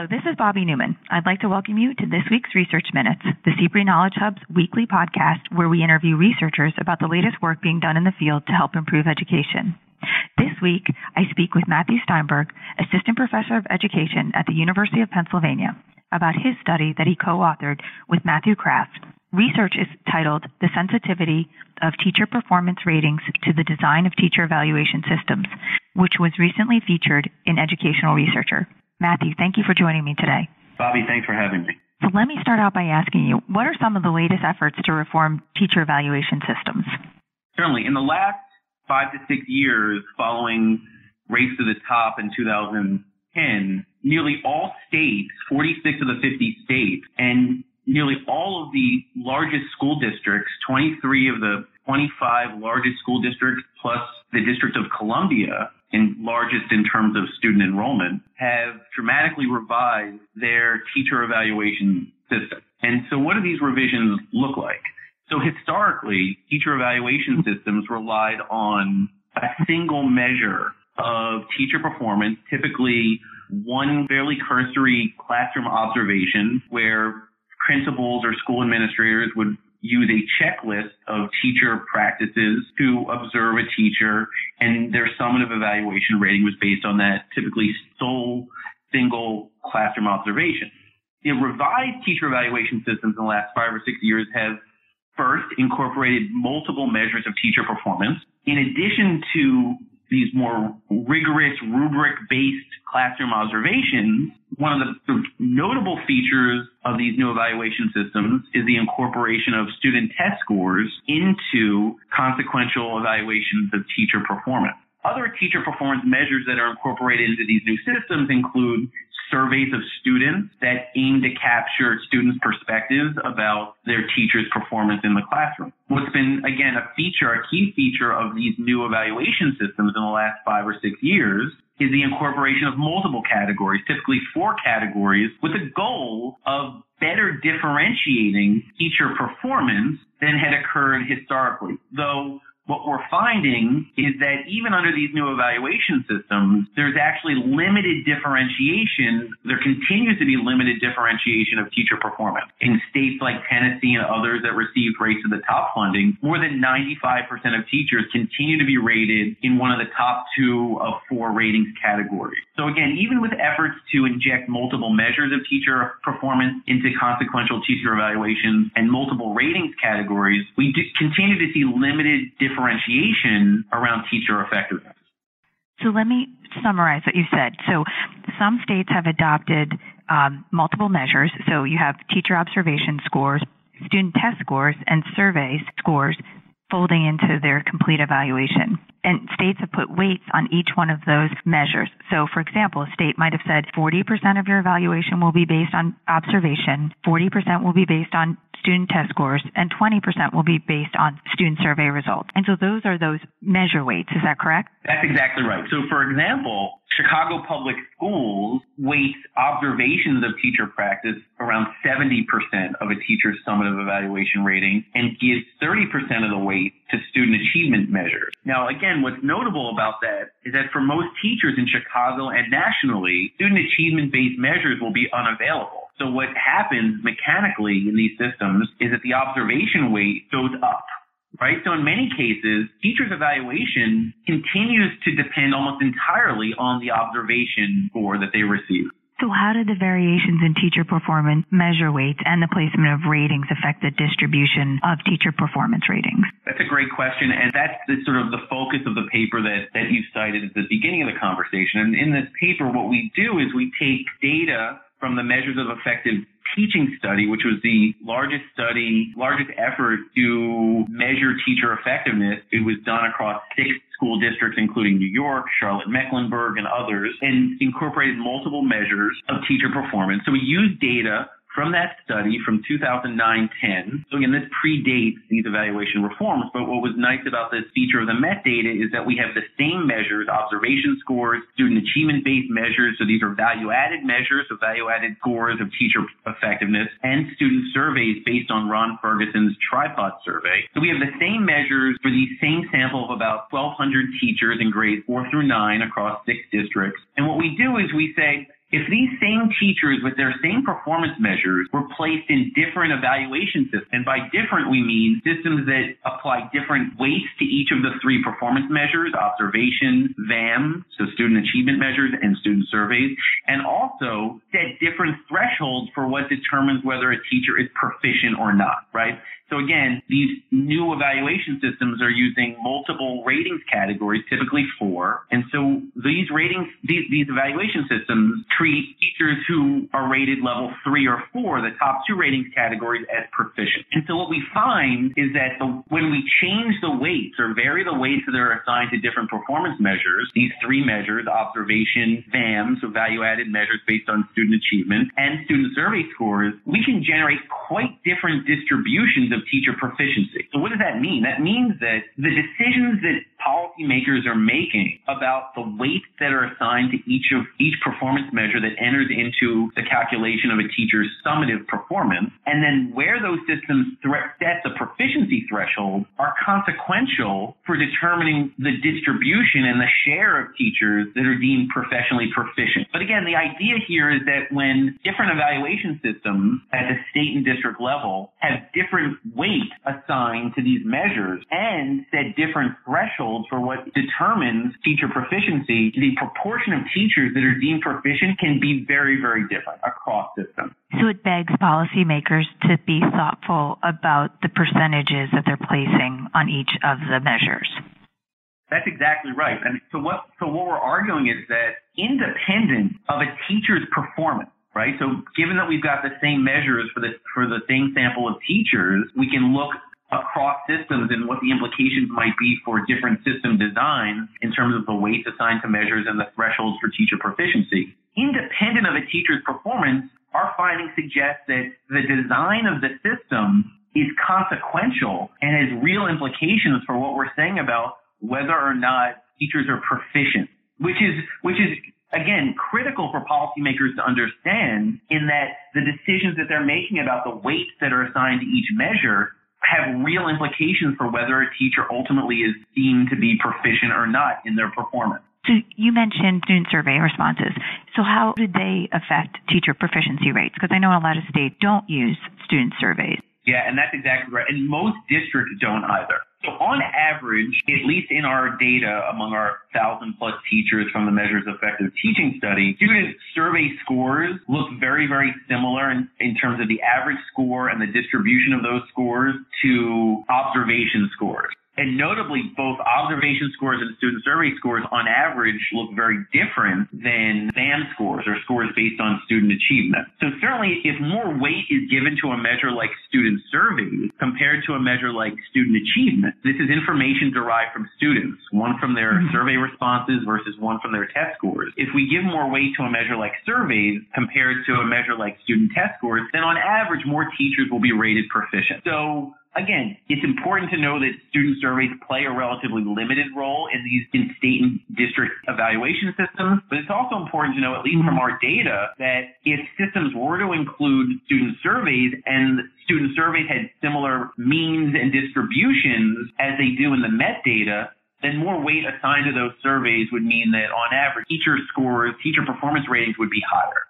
Hello, this is Bobby Newman. I'd like to welcome you to this week's Research Minutes, the CPRE Knowledge Hub's weekly podcast where we interview researchers about the latest work being done in the field to help improve education. This week, I speak with Matthew Steinberg, Assistant Professor of Education at the University of Pennsylvania, about his study that he co-authored with Matthew Kraft. Research is titled The Sensitivity of Teacher Performance Ratings to the Design of Teacher Evaluation Systems, which was recently featured in Educational Researcher. Matthew, thank you for joining me today. Bobby, thanks for having me. So let me start out by asking you, what are some of the latest efforts to reform teacher evaluation systems? Certainly. In the last five to six years following Race to the Top in 2010, nearly all states, 46 of the 50 states, and nearly all of the largest school districts, 23 of the 25 largest school districts plus the District of Columbia, in largest in terms of student enrollment, have dramatically revised their teacher evaluation system. And so what do these revisions look like? So historically, teacher evaluation systems relied on a single measure of teacher performance, typically one fairly cursory classroom observation where principals or school administrators would use a checklist of teacher practices to observe a teacher and their summative evaluation rating was based on that typically sole single classroom observation. The revised teacher evaluation systems in the last five or six years have first incorporated multiple measures of teacher performance. In addition to these more rigorous rubric-based classroom observations, one of the notable features of these new evaluation systems is the incorporation of student test scores into consequential evaluations of teacher performance. Other teacher performance measures that are incorporated into these new systems include surveys of students that aim to capture students' perspectives about their teacher's performance in the classroom. What's been, again, a feature, a key feature of these new evaluation systems in the last five or six years is the incorporation of multiple categories, typically four categories, with the goal of better differentiating teacher performance than had occurred historically. Though what we're finding is that even under these new evaluation systems, there's actually limited differentiation. There continues to be limited differentiation of teacher performance. In states like Tennessee and others that received Race to the Top funding, more than 95% of teachers continue to be rated in one of the top two of four ratings categories. So again, even with efforts to inject multiple measures of teacher performance into consequential teacher evaluations and multiple ratings categories, we continue to see limited differentiation differentiation around teacher effectiveness. So let me summarize what you said. So some states have adopted um, multiple measures. So you have teacher observation scores, student test scores, and survey scores folding into their complete evaluation. And states have put weights on each one of those measures. So, for example, a state might have said 40% of your evaluation will be based on observation, 40% will be based on student test scores, and 20% will be based on student survey results. And so those are those measure weights. Is that correct? That's exactly right. So, for example, Chicago Public Schools weights observations of teacher practice around 70% of a teacher's summative evaluation rating and gives 30% of the weight to student achievement measures. Now, again, what's notable about that is that for most teachers in Chicago and nationally, student achievement based measures will be unavailable. So what happens mechanically in these systems is that the observation weight goes up right? So in many cases, teachers' evaluation continues to depend almost entirely on the observation score that they receive. So how did the variations in teacher performance measure weights and the placement of ratings affect the distribution of teacher performance ratings? That's a great question. And that's the, sort of the focus of the paper that, that you cited at the beginning of the conversation. And in this paper, what we do is we take data from the Measures of Effective Teaching study, which was the largest study, largest effort to measure teacher effectiveness. It was done across six school districts, including New York, Charlotte Mecklenburg, and others, and incorporated multiple measures of teacher performance. So we used data from that study from 2009-10. So again, this predates these evaluation reforms, but what was nice about this feature of the MET data is that we have the same measures, observation scores, student achievement-based measures. So these are value-added measures, so value-added scores of teacher effectiveness and student surveys based on Ron Ferguson's tripod survey. So we have the same measures for the same sample of about 1,200 teachers in grades four through nine across six districts. And what we do is we say, if these same teachers with their same performance measures were placed in different evaluation systems, and by different we mean systems that apply different weights to each of the three performance measures, observation, VAM, so student achievement measures and student surveys, and also set different thresholds for what determines whether a teacher is proficient or not, right? So again, these new evaluation systems are using multiple ratings categories, typically four. And so these ratings, these, these evaluation systems treat teachers who are rated level three or four, the top two ratings categories, as proficient. And so what we find is that the, when we change the weights or vary the weights that are assigned to different performance measures, these three measures, observation, VAM, so value added measures based on student achievement, and student survey scores, we can generate quite different distributions of of teacher proficiency. So what does that mean? That means that the decisions that policymakers are making about the weights that are assigned to each of each performance measure that enters into the calculation of a teacher's summative performance, and then where those systems set the proficiency threshold are consequential for determining the distribution and the share of teachers that are deemed professionally proficient. But again, the idea here is that when different evaluation systems at the state and district level have different weight assigned to these measures and set different thresholds for what determines teacher proficiency, the proportion of teachers that are deemed proficient can be very, very different across systems. So it begs policymakers to be thoughtful about the percentages that they're placing on each of the measures. That's exactly right. And so what so what we're arguing is that independent of a teacher's performance, right? So given that we've got the same measures for the for the same sample of teachers, we can look across systems and what the implications might be for different system designs in terms of the weights assigned to measures and the thresholds for teacher proficiency. Independent of a teacher's performance, our findings suggest that the design of the system is consequential and has real implications for what we're saying about whether or not teachers are proficient, which is, which is again, critical for policymakers to understand in that the decisions that they're making about the weights that are assigned to each measure have real implications for whether a teacher ultimately is deemed to be proficient or not in their performance. So you mentioned student survey responses. So how did they affect teacher proficiency rates? Because I know a lot of states don't use student surveys. Yeah, and that's exactly right. And most districts don't either. So on average, at least in our data among our thousand plus teachers from the Measures of Effective Teaching study, student survey scores look very, very similar in, in terms of the average score and the distribution of those scores to observation scores. And notably, both observation scores and student survey scores on average look very different than VAM scores or scores based on student achievement. So certainly if more weight is given to a measure like student surveys compared to a measure like student achievement, this is information derived from students, one from their mm-hmm. survey responses versus one from their test scores. If we give more weight to a measure like surveys compared to a measure like student test scores, then on average more teachers will be rated proficient. So Again, it's important to know that student surveys play a relatively limited role in these in state and district evaluation systems, but it's also important to know, at least from our data, that if systems were to include student surveys and student surveys had similar means and distributions as they do in the MET data, then more weight assigned to those surveys would mean that on average, teacher scores, teacher performance ratings would be higher.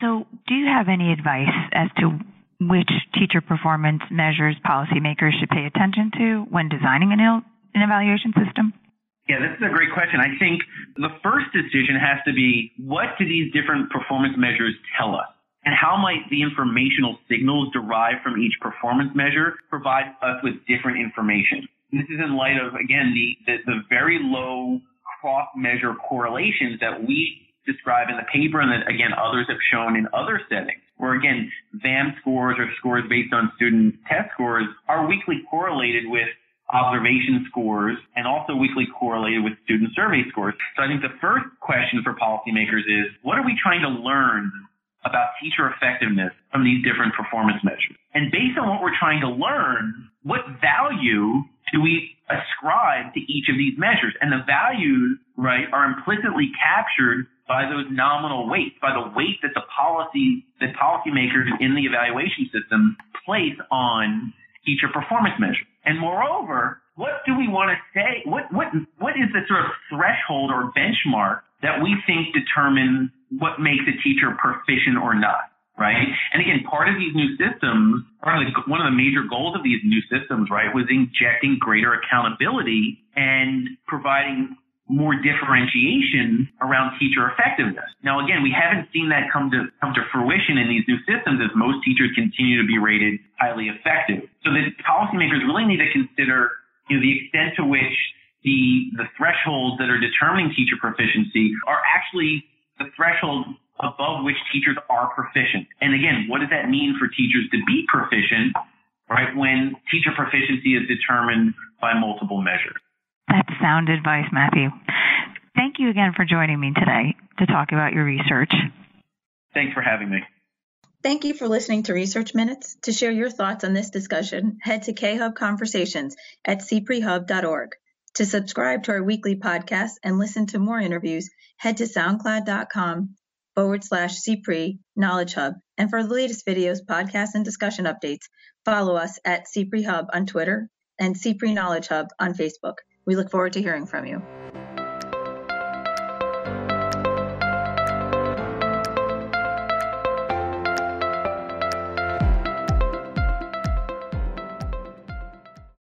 So, do you have any advice as to which teacher performance measures policymakers should pay attention to when designing an, an evaluation system? Yeah, this is a great question. I think the first decision has to be what do these different performance measures tell us? And how might the informational signals derived from each performance measure provide us with different information? This is in light of, again, the, the, the very low cross measure correlations that we describe in the paper and that, again, others have shown in other settings where again, VAM scores or scores based on student test scores are weakly correlated with observation scores and also weakly correlated with student survey scores. So I think the first question for policymakers is, what are we trying to learn about teacher effectiveness from these different performance measures? And based on what we're trying to learn, what value do we ascribe to each of these measures? And the values, right, are implicitly captured by those nominal weights, by the weight that the policy, that policymakers in the evaluation system place on teacher performance measures. And moreover, what do we want to say? What, what, what is the sort of threshold or benchmark that we think determines what makes a teacher proficient or not right? And again, part of these new systems, part of the, one of the major goals of these new systems, right, was injecting greater accountability and providing more differentiation around teacher effectiveness. Now, again, we haven't seen that come to come to fruition in these new systems as most teachers continue to be rated highly effective. So the policymakers really need to consider, you know, the extent to which the the thresholds that are determining teacher proficiency are actually the threshold above which teachers are proficient. And again, what does that mean for teachers to be proficient, right, when teacher proficiency is determined by multiple measures? That's sound advice, Matthew. Thank you again for joining me today to talk about your research. Thanks for having me. Thank you for listening to Research Minutes. To share your thoughts on this discussion, head to khub conversations at cprehub.org. To subscribe to our weekly podcast and listen to more interviews, head to soundcloud.com forward slash CPRE Knowledge Hub. And for the latest videos, podcasts, and discussion updates, follow us at CPRE Hub on Twitter and CPRE Knowledge Hub on Facebook. We look forward to hearing from you.